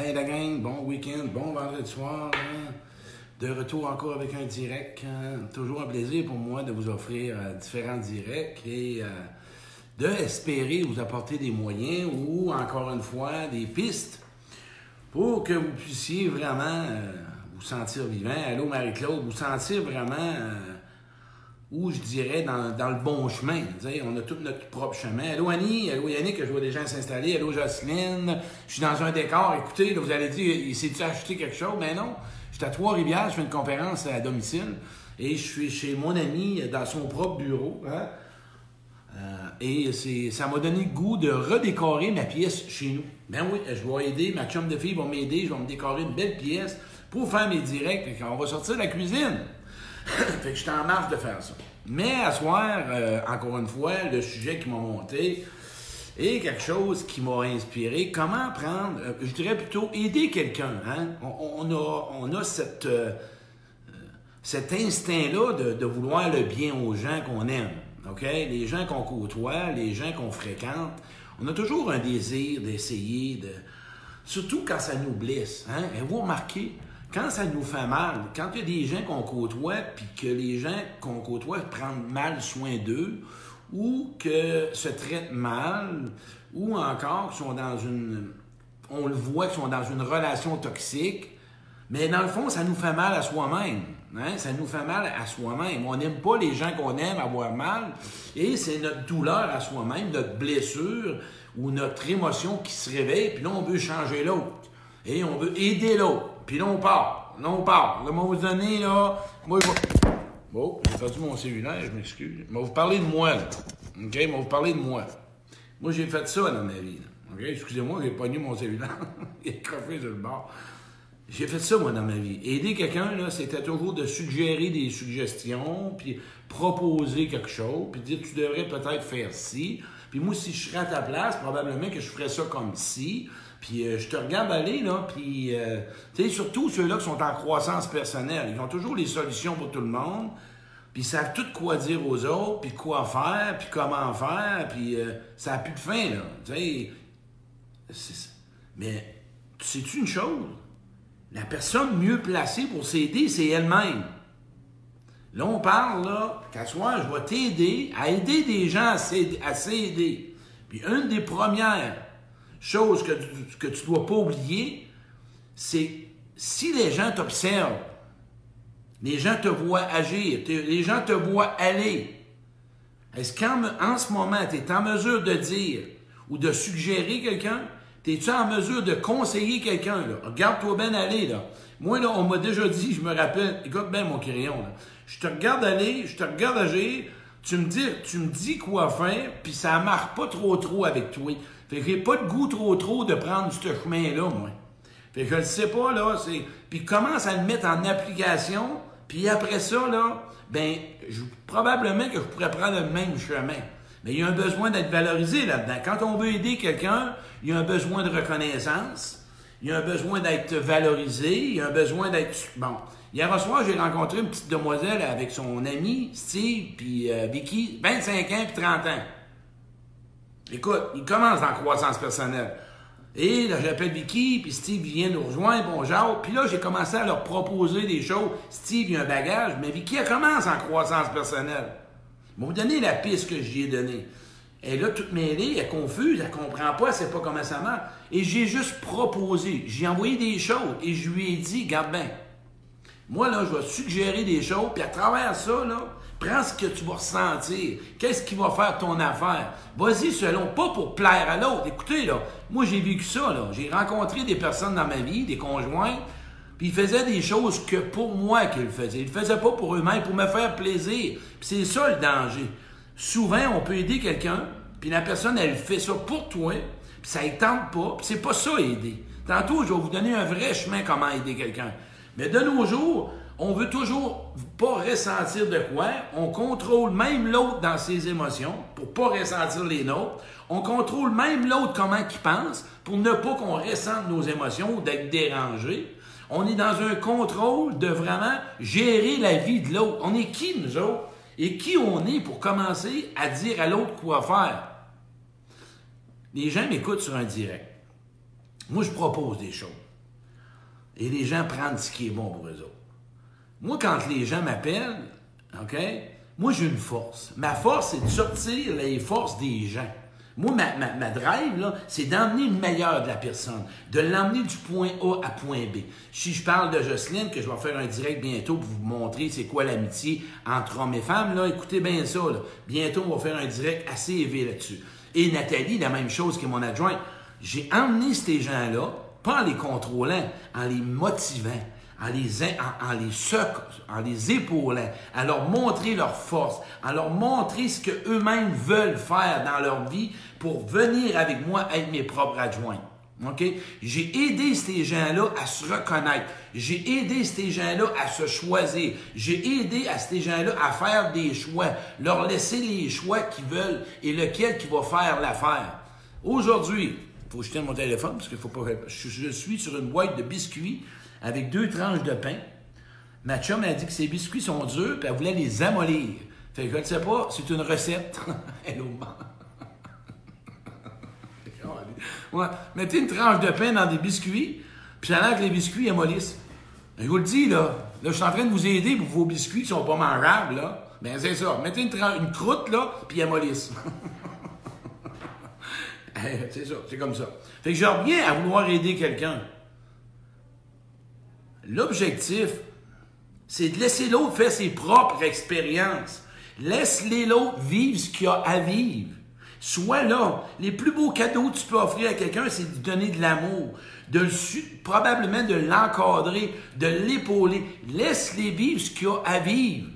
Hey la gang, bon week-end, bon vendredi soir. hein. De retour encore avec un direct. hein. Toujours un plaisir pour moi de vous offrir euh, différents directs et euh, de espérer vous apporter des moyens ou encore une fois des pistes pour que vous puissiez vraiment euh, vous sentir vivant. Allô Marie-Claude, vous sentir vraiment où je dirais dans, dans le bon chemin. On a tout notre propre chemin. Allô Annie, allô Yannick, je vois des gens s'installer. Allô Jocelyne, je suis dans un décor. Écoutez, là, vous allez dire, il s'est-tu acheté quelque chose? Ben non. Je suis à Trois-Rivières, je fais une conférence à domicile et je suis chez mon ami dans son propre bureau. hein. Euh, et ça m'a donné le goût de redécorer ma pièce chez nous. Ben oui, je vais aider, ma chum de fille va m'aider, je vais me décorer une belle pièce pour faire mes directs. Fait qu'on va sortir de la cuisine. fait que je suis en marche de faire ça. Mais à soir, euh, encore une fois, le sujet qui m'a monté est quelque chose qui m'a inspiré. Comment prendre, euh, je dirais plutôt aider quelqu'un. Hein? On, a, on a cette, euh, cet instinct-là de, de vouloir le bien aux gens qu'on aime. OK? Les gens qu'on côtoie, les gens qu'on fréquente, on a toujours un désir d'essayer de. Surtout quand ça nous blesse. Hein? Et vous remarquez, quand ça nous fait mal, quand il y a des gens qu'on côtoie, puis que les gens qu'on côtoie prennent mal soin d'eux, ou que se traitent mal, ou encore qu'ils sont dans une. On le voit qu'ils sont dans une relation toxique, mais dans le fond, ça nous fait mal à soi-même. Hein? Ça nous fait mal à soi-même. On n'aime pas les gens qu'on aime avoir mal. Et c'est notre douleur à soi-même, notre blessure ou notre émotion qui se réveille. Puis là, on veut changer l'autre. Et on veut aider l'autre. Puis là, on part. Là, on part. Là, vous donner, là... Moi, je vais... Bon, j'ai perdu mon cellulaire, je m'excuse. Je vais vous parler de moi, là. OK? Je vais vous parler de moi. Moi, j'ai fait ça dans ma vie. OK? Excusez-moi, j'ai pogné mon cellulaire. Il est croffé sur le bord. J'ai fait ça, moi, dans ma vie. Aider quelqu'un, là, c'était toujours de suggérer des suggestions, puis proposer quelque chose, puis dire, tu devrais peut-être faire ci. Puis moi, si je serais à ta place, probablement que je ferais ça comme ci. Puis euh, je te regarde aller, là, puis, euh, tu sais, surtout ceux-là qui sont en croissance personnelle. Ils ont toujours les solutions pour tout le monde, puis ils savent tout quoi dire aux autres, puis quoi faire, puis comment faire, puis euh, ça n'a plus de fin, là. Tu sais, mais sais-tu une chose? La personne mieux placée pour s'aider, c'est elle-même. Là, on parle, là, qu'à soir, je vais t'aider à aider des gens à s'aider. Puis une des premières choses que tu, que dois pas oublier, c'est si les gens t'observent, les gens te voient agir, les gens te voient aller, est-ce qu'en en ce moment, tu es en mesure de dire ou de suggérer quelqu'un? Es-tu en mesure de conseiller quelqu'un? Regarde-toi bien aller. Là. Moi, là, on m'a déjà dit, je me rappelle, écoute bien mon crayon. Là. Je te regarde aller, je te regarde agir, tu me dis, tu me dis quoi faire, puis ça marche pas trop trop avec toi. Fait que j'ai pas de goût trop trop de prendre ce chemin-là, moi. Fait que je le sais pas, là, c'est. Puis commence à le mettre en application, puis après ça, là, ben, je- probablement que je pourrais prendre le même chemin. Mais il y a un besoin d'être valorisé là-dedans. Quand on veut aider quelqu'un, il y a un besoin de reconnaissance, il y a un besoin d'être valorisé, il y a un besoin d'être. Bon. Hier soir, j'ai rencontré une petite demoiselle avec son ami, Steve, puis euh, Vicky, 25 ans puis 30 ans. Écoute, il commence dans la croissance personnelle. Et là, j'appelle Vicky, puis Steve vient nous rejoindre, bon genre. Puis là, j'ai commencé à leur proposer des choses. Steve, il a un bagage, mais Vicky, elle commence en croissance personnelle. Ils m'ont la piste que j'y ai donnée. Elle est là, toute mêlée, elle est confuse, elle comprend pas, elle sait pas comment ça marche. Et j'ai juste proposé. J'ai envoyé des choses et je lui ai dit, garde bien. Moi, là, je vais suggérer des choses, puis à travers ça, là, prends ce que tu vas ressentir. Qu'est-ce qui va faire ton affaire? Vas-y selon, pas pour plaire à l'autre. Écoutez, là, moi, j'ai vécu ça, là. J'ai rencontré des personnes dans ma vie, des conjoints, puis ils faisaient des choses que pour moi qu'ils faisaient. Ils le faisaient pas pour eux-mêmes, pour me faire plaisir. C'est ça le danger. Souvent, on peut aider quelqu'un, puis la personne, elle fait ça pour toi, puis ça ne tente pas, puis c'est pas ça aider. Tantôt, je vais vous donner un vrai chemin comment aider quelqu'un. Mais de nos jours, on veut toujours pas ressentir de quoi. On contrôle même l'autre dans ses émotions pour pas ressentir les nôtres. On contrôle même l'autre comment qu'il pense pour ne pas qu'on ressente nos émotions ou d'être dérangé. On est dans un contrôle de vraiment gérer la vie de l'autre. On est qui, nous autres? Et qui on est pour commencer à dire à l'autre quoi faire? Les gens m'écoutent sur un direct. Moi, je propose des choses. et les gens prennent ce qui est bon pour eux autres. Moi, quand les gens m'appellent, OK, moi, j'ai une force. Ma force, c'est de sortir les forces des gens. Moi, ma, drive, c'est d'emmener le meilleur de la personne, de l'emmener du point A à point B. Si je parle de Jocelyne, que je vais faire un direct bientôt pour vous montrer c'est quoi l'amitié entre hommes et femmes, écoutez bien ça. Bientôt, on va faire un direct assez élevé là-dessus. Et Nathalie, la même chose que mon adjoint. J'ai emmené ces gens-là, pas en les contrôlant, en les motivant en les, en, en les en les épaulant, à leur montrer leur force, à leur montrer ce qu'eux-mêmes veulent faire dans leur vie pour venir avec moi être mes propres adjoints. OK? J'ai aidé ces gens-là à se reconnaître. J'ai aidé ces gens-là à se choisir. J'ai aidé à ces gens-là à faire des choix. Leur laisser les choix qu'ils veulent et lequel qui va faire l'affaire. Aujourd'hui, il faut que je tienne mon téléphone parce qu'il faut pas. Je suis sur une boîte de biscuits avec deux tranches de pain. Ma chum a dit que ses biscuits sont durs, puis elle voulait les amollir. Fait que je ne sais pas, c'est une recette. Hello, ouais. Mettez une tranche de pain dans des biscuits, puis ça a que les biscuits amollissent. Je vous le dis, là. Là, je suis en train de vous aider pour vos biscuits qui sont pas mangeables, là. Ben, c'est ça. Mettez une, une croûte, là, puis amollissent. c'est ça, c'est comme ça. Fait que je reviens à vouloir aider quelqu'un. L'objectif, c'est de laisser l'autre faire ses propres expériences. Laisse-les l'autre vivre ce qu'il a à vivre. Sois là. Les plus beaux cadeaux que tu peux offrir à quelqu'un, c'est de donner de l'amour, de probablement de l'encadrer, de l'épauler. Laisse-les vivre ce qu'il a à vivre.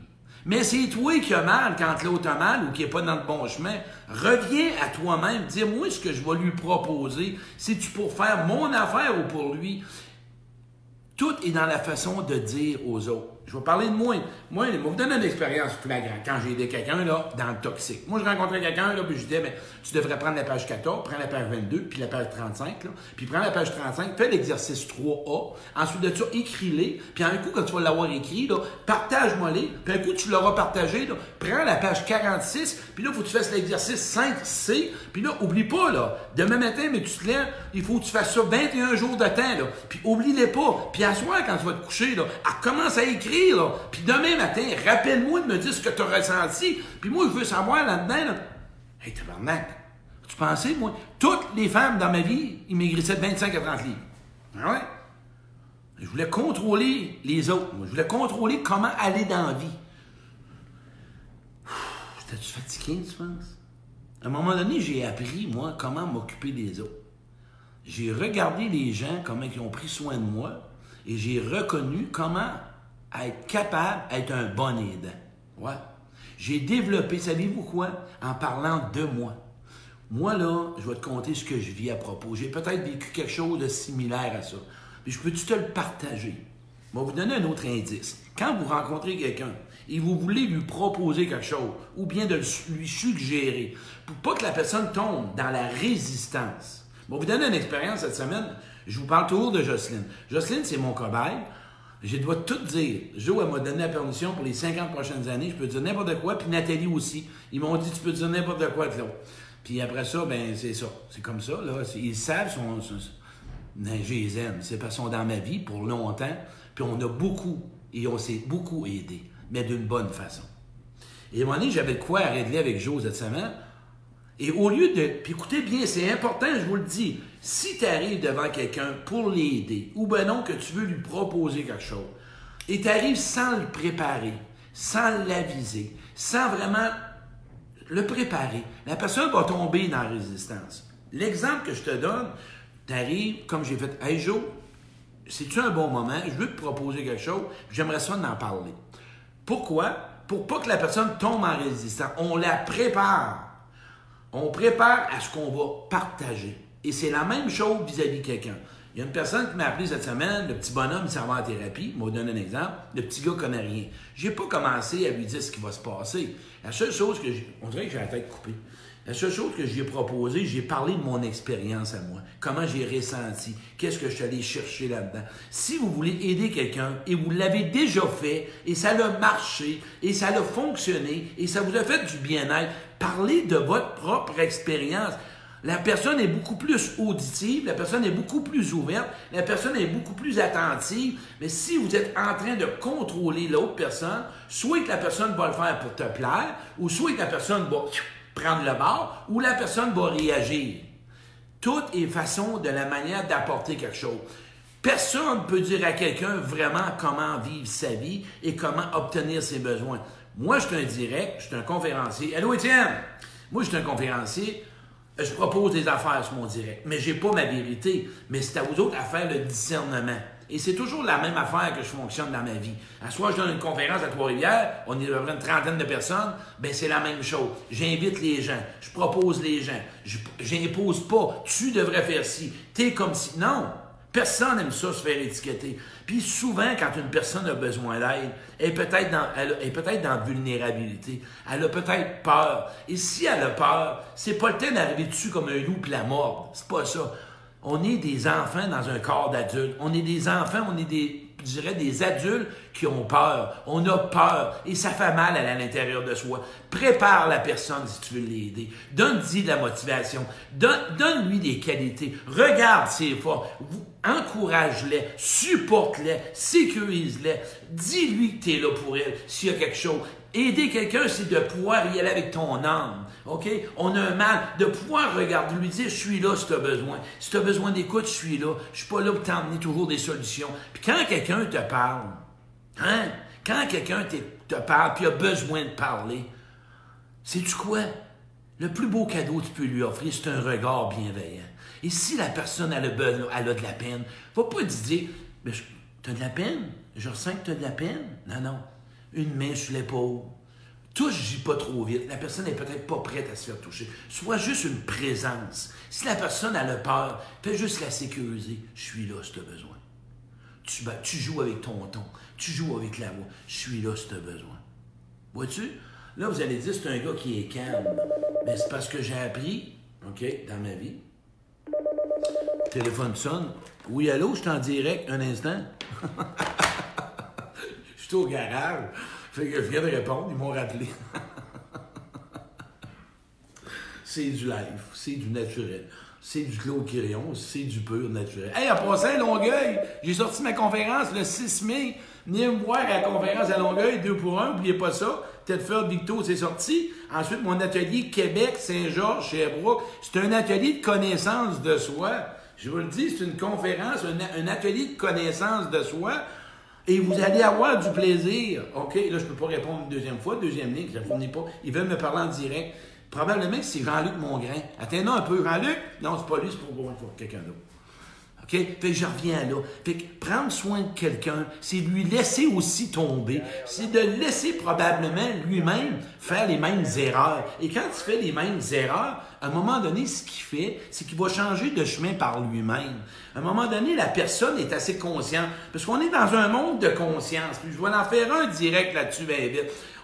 Mais c'est toi qui as mal quand l'autre a mal ou qui n'est pas dans le bon chemin. Reviens à toi-même. Dis-moi ce que je vais lui proposer. C'est-tu pour faire mon affaire ou pour lui? Tout est dans la façon de dire aux autres. Je vais parler de moi. Moi, je vais vous donner une expérience flagrante. Quand j'ai aidé quelqu'un là, dans le toxique. Moi, je rencontrais quelqu'un, là, puis je disais, ben, tu devrais prendre la page 14, prends la page 22, puis la page 35, là, puis prends la page 35, fais l'exercice 3A. Ensuite de ça, écris-les. Puis un coup, quand tu vas l'avoir écrit, partage-moi-les. Puis un coup, tu l'auras partagé, prends la page 46, puis là, il faut que tu fasses l'exercice 5C. Puis là, oublie pas, là, demain matin, mais tu te lèves, il faut que tu fasses ça 21 jours de temps, là. Puis oublie-les pas. Puis à soir, quand tu vas te coucher, là, commence à écrire puis demain matin, rappelle-moi de me dire ce que tu as ressenti. Puis moi, je veux savoir là-dedans, là, hey, tabarnak, tu pensais, moi, toutes les femmes dans ma vie, ils maigrissaient de 25 à 30 livres. Ah ouais? Je voulais contrôler les autres. Moi. Je voulais contrôler comment aller dans la vie. J'étais-tu fatigué, tu penses? À un moment donné, j'ai appris, moi, comment m'occuper des autres. J'ai regardé les gens, comment ils ont pris soin de moi, et j'ai reconnu comment être capable d'être un bon aidant. Ouais. J'ai développé, savez-vous quoi? En parlant de moi. Moi, là, je vais te conter ce que je vis à propos. J'ai peut-être vécu quelque chose de similaire à ça. Mais je peux-tu te le partager? Je vais vous donner un autre indice. Quand vous rencontrez quelqu'un et vous voulez lui proposer quelque chose, ou bien de lui suggérer, pour pas que la personne tombe dans la résistance. Je vais vous donner une expérience cette semaine. Je vous parle toujours de Jocelyne. Jocelyne, c'est mon cobaye. Je dois tout dire. Joe, elle m'a donné la permission pour les 50 prochaines années. Je peux dire n'importe quoi. Puis Nathalie aussi. Ils m'ont dit, tu peux dire n'importe quoi. Puis après ça, ben c'est ça. C'est comme ça. Là. Ils savent, son, son, j'ai C'est parce qu'ils sont dans ma vie pour longtemps. Puis on a beaucoup, et on s'est beaucoup aidé. Mais d'une bonne façon. Et à un moment donné, j'avais quoi à régler avec Joe cette semaine. Et au lieu de... Puis écoutez bien, c'est important, je vous le dis. Si tu arrives devant quelqu'un pour l'aider, ou ben non que tu veux lui proposer quelque chose, et tu arrives sans le préparer, sans l'aviser, sans vraiment le préparer, la personne va tomber dans résistance. L'exemple que je te donne, tu arrives, comme j'ai fait, Hey Joe, c'est-tu un bon moment? Je veux te proposer quelque chose, j'aimerais ça d'en parler. Pourquoi? Pour pas que la personne tombe en résistance. On la prépare. On prépare à ce qu'on va partager. Et c'est la même chose vis-à-vis de quelqu'un. Il y a une personne qui m'a appelé cette semaine, le petit bonhomme, il s'en va en thérapie, m'a donné un exemple, le petit gars connaît rien. J'ai pas commencé à lui dire ce qui va se passer. La seule chose que j'ai, on dirait que j'ai la tête coupée. La seule chose que j'ai proposé, j'ai parlé de mon expérience à moi, comment j'ai ressenti, qu'est-ce que je suis allé chercher là-dedans. Si vous voulez aider quelqu'un et vous l'avez déjà fait et ça a marché et ça a fonctionné et ça vous a fait du bien-être, parlez de votre propre expérience. La personne est beaucoup plus auditive, la personne est beaucoup plus ouverte, la personne est beaucoup plus attentive. Mais si vous êtes en train de contrôler l'autre personne, soit la personne va le faire pour te plaire, ou soit la personne va prendre le bord, ou la personne va réagir. Tout est façon de la manière d'apporter quelque chose. Personne ne peut dire à quelqu'un vraiment comment vivre sa vie et comment obtenir ses besoins. Moi, je suis un direct, je suis un conférencier. Allô, Étienne? Moi, je suis un conférencier. Je propose des affaires sur mon direct, mais j'ai pas ma vérité. Mais c'est à vous autres à faire le discernement. Et c'est toujours la même affaire que je fonctionne dans ma vie. À soit je donne une conférence à Trois-Rivières, on est à peu près une trentaine de personnes, ben c'est la même chose. J'invite les gens, je propose les gens, je n'impose pas, tu devrais faire ci, t'es comme si. Non, Personne n'aime ça, se faire étiqueter. Puis souvent, quand une personne a besoin d'aide, elle est peut-être dans, elle est dans vulnérabilité. Elle a peut-être peur. Et si elle a peur, c'est pas le temps d'arriver dessus comme un loup la mordre. C'est pas ça. On est des enfants dans un corps d'adulte. On est des enfants, on est des, je dirais, des adultes qui ont peur. On a peur et ça fait mal à l'intérieur de soi. Prépare la personne si tu veux l'aider. Donne-lui de la motivation. Donne-lui des qualités. Regarde ses forces. Encourage-les, supporte-les, sécurise-les. Dis-lui que tu es là pour elle s'il y a quelque chose. Aider quelqu'un, c'est de pouvoir y aller avec ton âme. OK? On a un mal de pouvoir regarder, lui dire, je suis là si tu as besoin. Si tu as besoin d'écoute, je suis là. Je suis pas là pour t'emmener toujours des solutions. Puis quand quelqu'un te parle, hein? Quand quelqu'un te parle puis a besoin de parler, sais-tu quoi? Le plus beau cadeau que tu peux lui offrir, c'est un regard bienveillant. Et si la personne a, le besoin, elle a de la peine, va pas te dire, mais tu as de la peine? Je ressens que tu as de la peine? Non, non. Une main sur l'épaule. Touche pas trop vite. La personne n'est peut-être pas prête à se faire toucher. Sois juste une présence. Si la personne a le peur, fais juste la sécuriser. Je suis là si tu as besoin. Tu, tu joues avec ton ton. Tu joues avec la voix. Je suis là si tu as besoin. Vois-tu? Là, vous allez dire, c'est un gars qui est calme. Mais c'est parce que j'ai appris, OK, dans ma vie. téléphone sonne. Oui, allô, je suis en direct, un instant. au garage. Fait que je viens de répondre, ils m'ont rappelé. c'est du live, c'est du naturel. C'est du Claude Quirion, c'est du pur naturel. Hey, à passant à Longueuil, j'ai sorti ma conférence le 6 mai. Venez me voir à la conférence à Longueuil, deux pour un, n'oubliez pas ça. Tedford Victo, c'est sorti. Ensuite, mon atelier Québec, Saint-Georges, Sherbrooke. C'est un atelier de connaissance de soi. Je vous le dis, c'est une conférence, un atelier de connaissance de soi. Et vous allez avoir du plaisir. OK, là, je ne peux pas répondre une deuxième fois. Deuxième ligne, je ne répondais pas. Ils veulent me parler en direct. Probablement que c'est Jean-Luc Mongrain. Attends un peu. Jean-Luc? Non, c'est pas lui, c'est pour, pour quelqu'un d'autre. OK? Fait je reviens là. Fait que prendre soin de quelqu'un, c'est lui laisser aussi tomber. C'est de laisser probablement lui-même faire les mêmes erreurs. Et quand il fait les mêmes erreurs, à un moment donné, ce qu'il fait, c'est qu'il va changer de chemin par lui-même. À un moment donné, la personne est assez consciente. Parce qu'on est dans un monde de conscience. Puis je vais en faire un direct là-dessus, bien.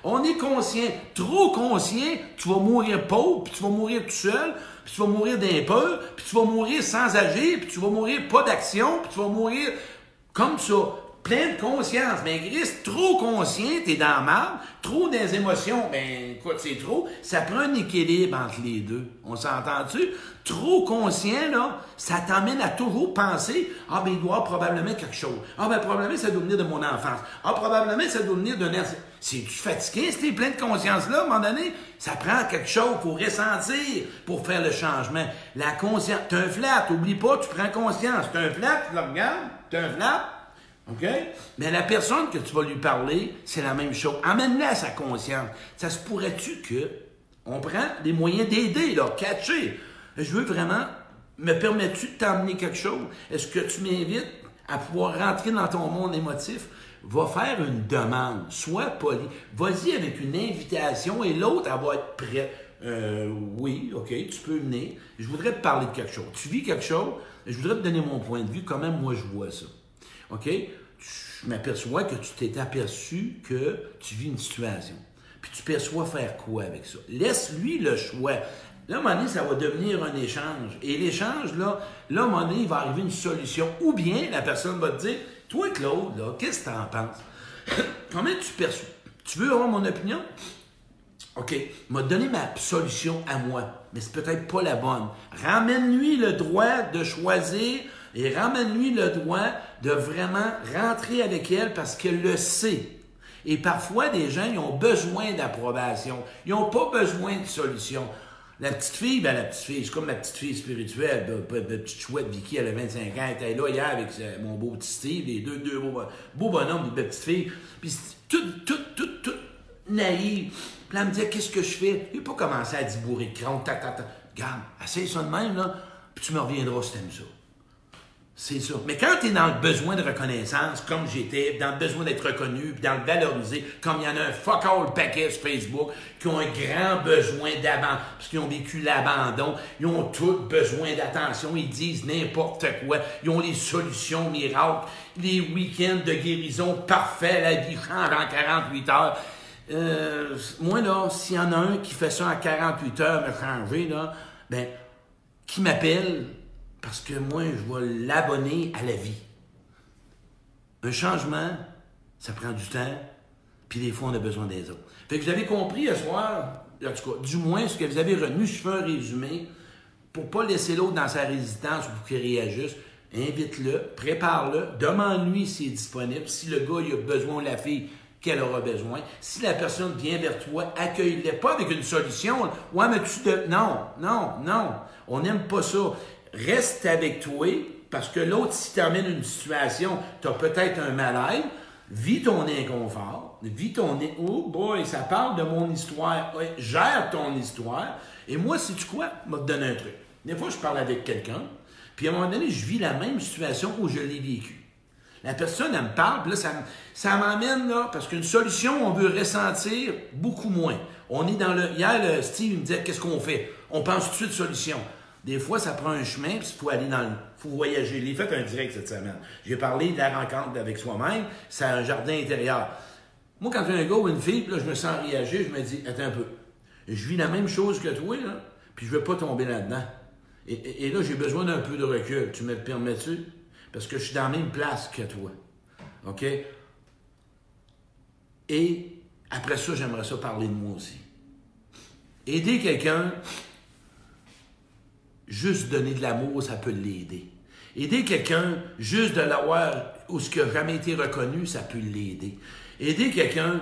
On est conscient, trop conscient, tu vas mourir pauvre, puis tu vas mourir tout seul, puis tu vas mourir d'un peu, puis tu vas mourir sans agir, puis tu vas mourir pas d'action, puis tu vas mourir comme ça plein de conscience. Mais Christ, trop conscient, t'es dans mal, trop des émotions, ben quoi, c'est trop. Ça prend un équilibre entre les deux. On s'entend-tu? Trop conscient, là, ça t'amène à toujours penser, ah ben il doit probablement quelque chose. Ah ben probablement ça doit venir de mon enfance. Ah probablement ça doit venir d'un c'est-tu fatigué, t'es plein de conscience-là, à un moment donné? Ça prend quelque chose pour ressentir, pour faire le changement. La conscience, t'as un flat, oublie pas, tu prends conscience. T'as un flat, tu le regardes, t'as un flat, OK? Mais la personne que tu vas lui parler, c'est la même chose. Amène-la à sa conscience. Ça se pourrait-tu que on prend des moyens d'aider, là, catcher? Je veux vraiment, me permets-tu de t'emmener quelque chose? Est-ce que tu m'invites à pouvoir rentrer dans ton monde émotif? Va faire une demande, sois poli. Vas-y avec une invitation et l'autre, elle va être prête. Euh, oui, OK, tu peux venir. Je voudrais te parler de quelque chose. Tu vis quelque chose, je voudrais te donner mon point de vue, comment moi je vois ça. OK? Je m'aperçois que tu t'es aperçu que tu vis une situation. Puis tu perçois faire quoi avec ça? Laisse-lui le choix. Là, à un moment ça va devenir un échange. Et l'échange, là, là, à un moment il va arriver une solution. Ou bien, la personne va te dire, toi, Claude, là, qu'est-ce que tu en penses? Comment tu perçois? Tu veux avoir mon opinion? OK, m'a donné ma solution à moi, mais c'est peut-être pas la bonne. Ramène-lui le droit de choisir et ramène-lui le droit de vraiment rentrer avec elle parce qu'elle le sait. Et parfois, des gens, ils ont besoin d'approbation. Ils n'ont pas besoin de solution. La petite fille, ben la petite fille, c'est comme ma petite fille spirituelle, la petite chouette Vicky, elle a 25 ans, elle était là hier avec mon beau petit Steve, les deux, deux beaux, beaux bonhommes, de petite fille. Puis tout, tout, tout, tout naïve. Puis elle me dit, qu'est-ce que je fais? N'a pas commencé à dire bourrer de crâne, tac, tac, tac. Regarde, essaye ça de même, là, puis tu me reviendras si t'aimes ça. C'est ça. Mais quand tu es dans le besoin de reconnaissance, comme j'étais, dans le besoin d'être reconnu, puis dans le valoriser, comme il y en a un fuck all paquet sur Facebook qui ont un grand besoin d'abandon, parce qu'ils ont vécu l'abandon, ils ont tous besoin d'attention, ils disent n'importe quoi, ils ont les solutions miracles, les week-ends de guérison parfaits, la vie change en 48 heures. Euh, moi, là, s'il y en a un qui fait ça en 48 heures, me changer, là, ben, qui m'appelle, parce que moi, je vais l'abonner à la vie. Un changement, ça prend du temps, puis des fois, on a besoin des autres. Fait que vous avez compris ce soir, en tout cas, du moins, ce que vous avez retenu, je fais un résumé, pour pas laisser l'autre dans sa résistance ou pour qu'il réajuste, invite-le, prépare-le, demande-lui s'il est disponible. Si le gars a besoin de la fille, qu'elle aura besoin. Si la personne vient vers toi, accueille-la pas avec une solution. Ouais, mais tu te... Non, non, non. On n'aime pas ça. Reste avec toi parce que l'autre, si termine une situation, tu as peut-être un malaise. Vis ton inconfort, vis ton... Oh boy, ça parle de mon histoire. gère ton histoire. Et moi, si tu quoi, vais te donner un truc. Des fois, je parle avec quelqu'un, puis à un moment donné, je vis la même situation où je l'ai vécu. La personne, elle me parle, puis là, ça, m'amène là, parce qu'une solution, on veut ressentir beaucoup moins. On est dans le. Hier, le Steve me disait qu'est-ce qu'on fait? On pense tout de suite solution. Des fois, ça prend un chemin, puis il faut aller dans le. faut voyager. J'ai fait un direct cette semaine. J'ai parlé de la rencontre avec soi-même. C'est un jardin intérieur. Moi, quand un gars ou une fille, là, je me sens réagir, je me dis, attends un peu. Je vis la même chose que toi, là, puis je veux pas tomber là-dedans. Et, et là, j'ai besoin d'un peu de recul. Tu me permets-tu? Parce que je suis dans la même place que toi. OK? Et après ça, j'aimerais ça parler de moi aussi. Aider quelqu'un, juste donner de l'amour, ça peut l'aider. Aider quelqu'un, juste de l'avoir ou ce qui n'a jamais été reconnu, ça peut l'aider. Aider quelqu'un,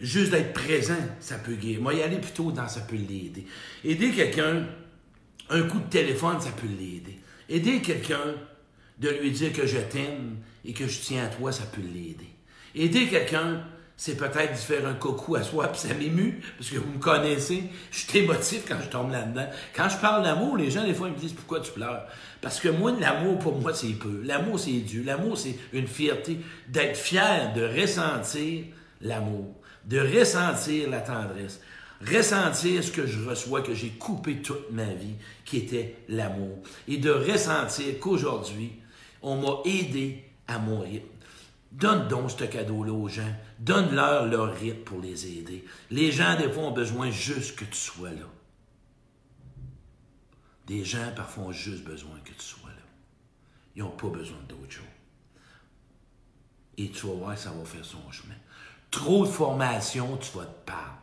juste d'être présent, ça peut guérir. Moi, y aller plutôt dans ça peut l'aider. Aider quelqu'un, un coup de téléphone, ça peut l'aider. Aider quelqu'un, de lui dire que je t'aime et que je tiens à toi, ça peut l'aider. Aider quelqu'un, c'est peut-être de faire un coucou à soi, puis ça m'émue, parce que vous me connaissez, je suis émotif quand je tombe là-dedans. Quand je parle d'amour, les gens, des fois, ils me disent pourquoi tu pleures? Parce que moi, l'amour, pour moi, c'est peu. L'amour, c'est Dieu. L'amour, c'est une fierté d'être fier, de ressentir l'amour, de ressentir la tendresse, ressentir ce que je reçois, que j'ai coupé toute ma vie, qui était l'amour, et de ressentir qu'aujourd'hui, on m'a aidé à mourir. Donne donc ce cadeau-là aux gens. Donne-leur leur rythme pour les aider. Les gens, des fois, ont besoin juste que tu sois là. Des gens, parfois, ont juste besoin que tu sois là. Ils n'ont pas besoin d'autre chose. Et tu vas voir, ça va faire son chemin. Trop de formation, tu vas te perdre.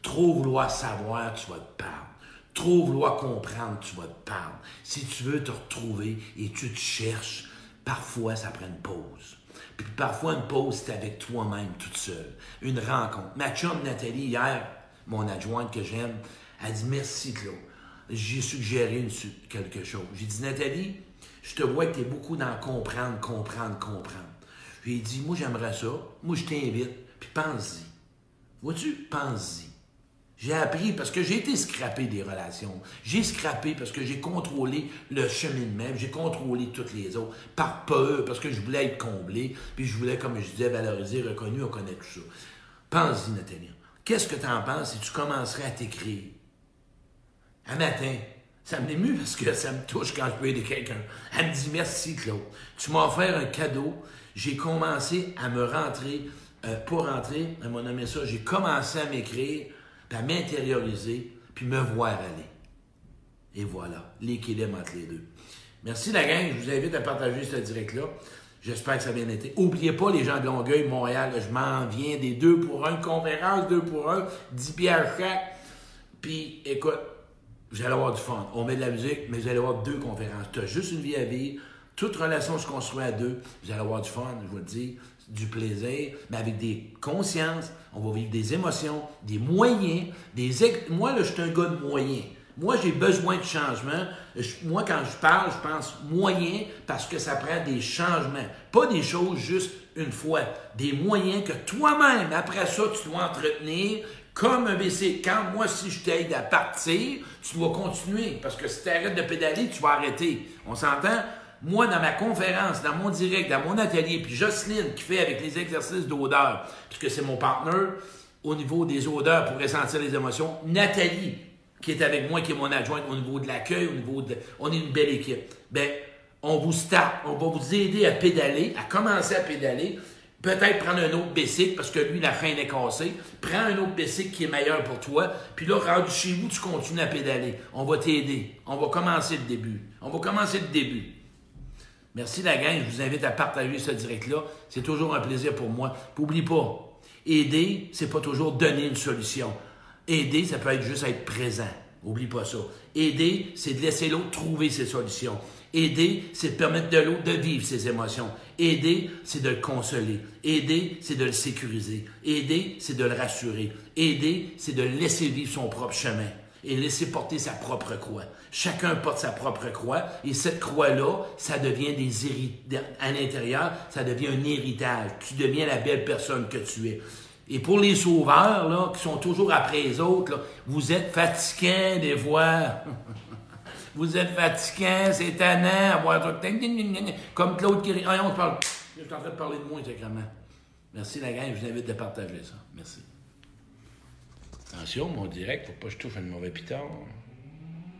Trop vouloir savoir, tu vas te perdre. Trop vouloir comprendre, tu vas te perdre. Si tu veux te retrouver et tu te cherches, parfois ça prend une pause. Puis parfois une pause, c'est avec toi-même, toute seule. Une rencontre. Ma chum Nathalie, hier, mon adjointe que j'aime, elle dit Merci Claude. J'ai suggéré quelque chose. J'ai dit Nathalie, je te vois que tu es beaucoup dans comprendre, comprendre, comprendre. J'ai dit Moi j'aimerais ça. Moi je t'invite. Puis pense-y. Vois-tu, pense-y. J'ai appris parce que j'ai été scrappé des relations. J'ai scrappé parce que j'ai contrôlé le cheminement, j'ai contrôlé toutes les autres par peur, parce que je voulais être comblé, puis je voulais, comme je disais, valoriser, reconnu, on connaît tout ça. Pense-y, Nathalie. Qu'est-ce que tu en penses si tu commencerais à t'écrire? Un matin, ça m'émue parce que ça me touche quand je peux aider quelqu'un. Elle me dit merci, Claude. Tu m'as offert un cadeau. J'ai commencé à me rentrer, euh, pas rentrer, elle m'a nommé ça, j'ai commencé à m'écrire puis à m'intérioriser, puis me voir aller. Et voilà, l'équilibre entre les deux. Merci la gang, je vous invite à partager ce direct-là. J'espère que ça a bien été. Oubliez pas les gens de Longueuil, Montréal, je m'en viens des deux pour un, conférence, deux pour un, 10 pièces chaque. Puis, écoute, vous allez avoir du fun. On met de la musique, mais vous allez avoir deux conférences. Tu as juste une vie à vivre. Toute relation se construit à deux. Vous allez avoir du fun, je vous le dis, du plaisir, mais avec des consciences. On va vivre des émotions, des moyens. Des Moi, là, je suis un gars de moyens. Moi, j'ai besoin de changement. moi, quand je parle, je pense moyen parce que ça prend des changements. Pas des choses juste une fois. Des moyens que toi-même, après ça, tu dois entretenir comme un BC. Quand moi, si je t'aide à partir, tu dois continuer. Parce que si tu arrêtes de pédaler, tu vas arrêter. On s'entend? Moi, dans ma conférence, dans mon direct, dans mon atelier, puis Jocelyne qui fait avec les exercices d'odeur, puisque c'est mon partenaire au niveau des odeurs pour ressentir les émotions, Nathalie, qui est avec moi, qui est mon adjointe au niveau de l'accueil, au niveau de. On est une belle équipe. Ben, on vous start, on va vous aider à pédaler, à commencer à pédaler. Peut-être prendre un autre bicycle parce que lui, la fin est cassée. Prends un autre bicycle qui est meilleur pour toi. Puis là, rendu chez vous, tu continues à pédaler. On va t'aider. On va commencer le début. On va commencer le début. Merci la gang. Je vous invite à partager ce direct-là. C'est toujours un plaisir pour moi. N'oublie pas, aider, c'est pas toujours donner une solution. Aider, ça peut être juste être présent. Oublie pas ça. Aider, c'est de laisser l'autre trouver ses solutions. Aider, c'est de permettre de l'autre de vivre ses émotions. Aider, c'est de le consoler. Aider, c'est de le sécuriser. Aider, c'est de le rassurer. Aider, c'est de laisser vivre son propre chemin et laisser porter sa propre croix. Chacun porte sa propre croix et cette croix-là, ça devient des héritages. À l'intérieur, ça devient un héritage. Tu deviens la belle personne que tu es. Et pour les sauveurs, là, qui sont toujours après les autres, vous êtes fatigants des fois. vous êtes fatigants, c'est tannant, avoir comme Claude qui... Ah, on parle. Je suis en train de parler de moi, sacrément. Merci la gang, je vous invite à partager ça. Merci. Attention, mon direct, faut pas que je touche un mauvais pitard.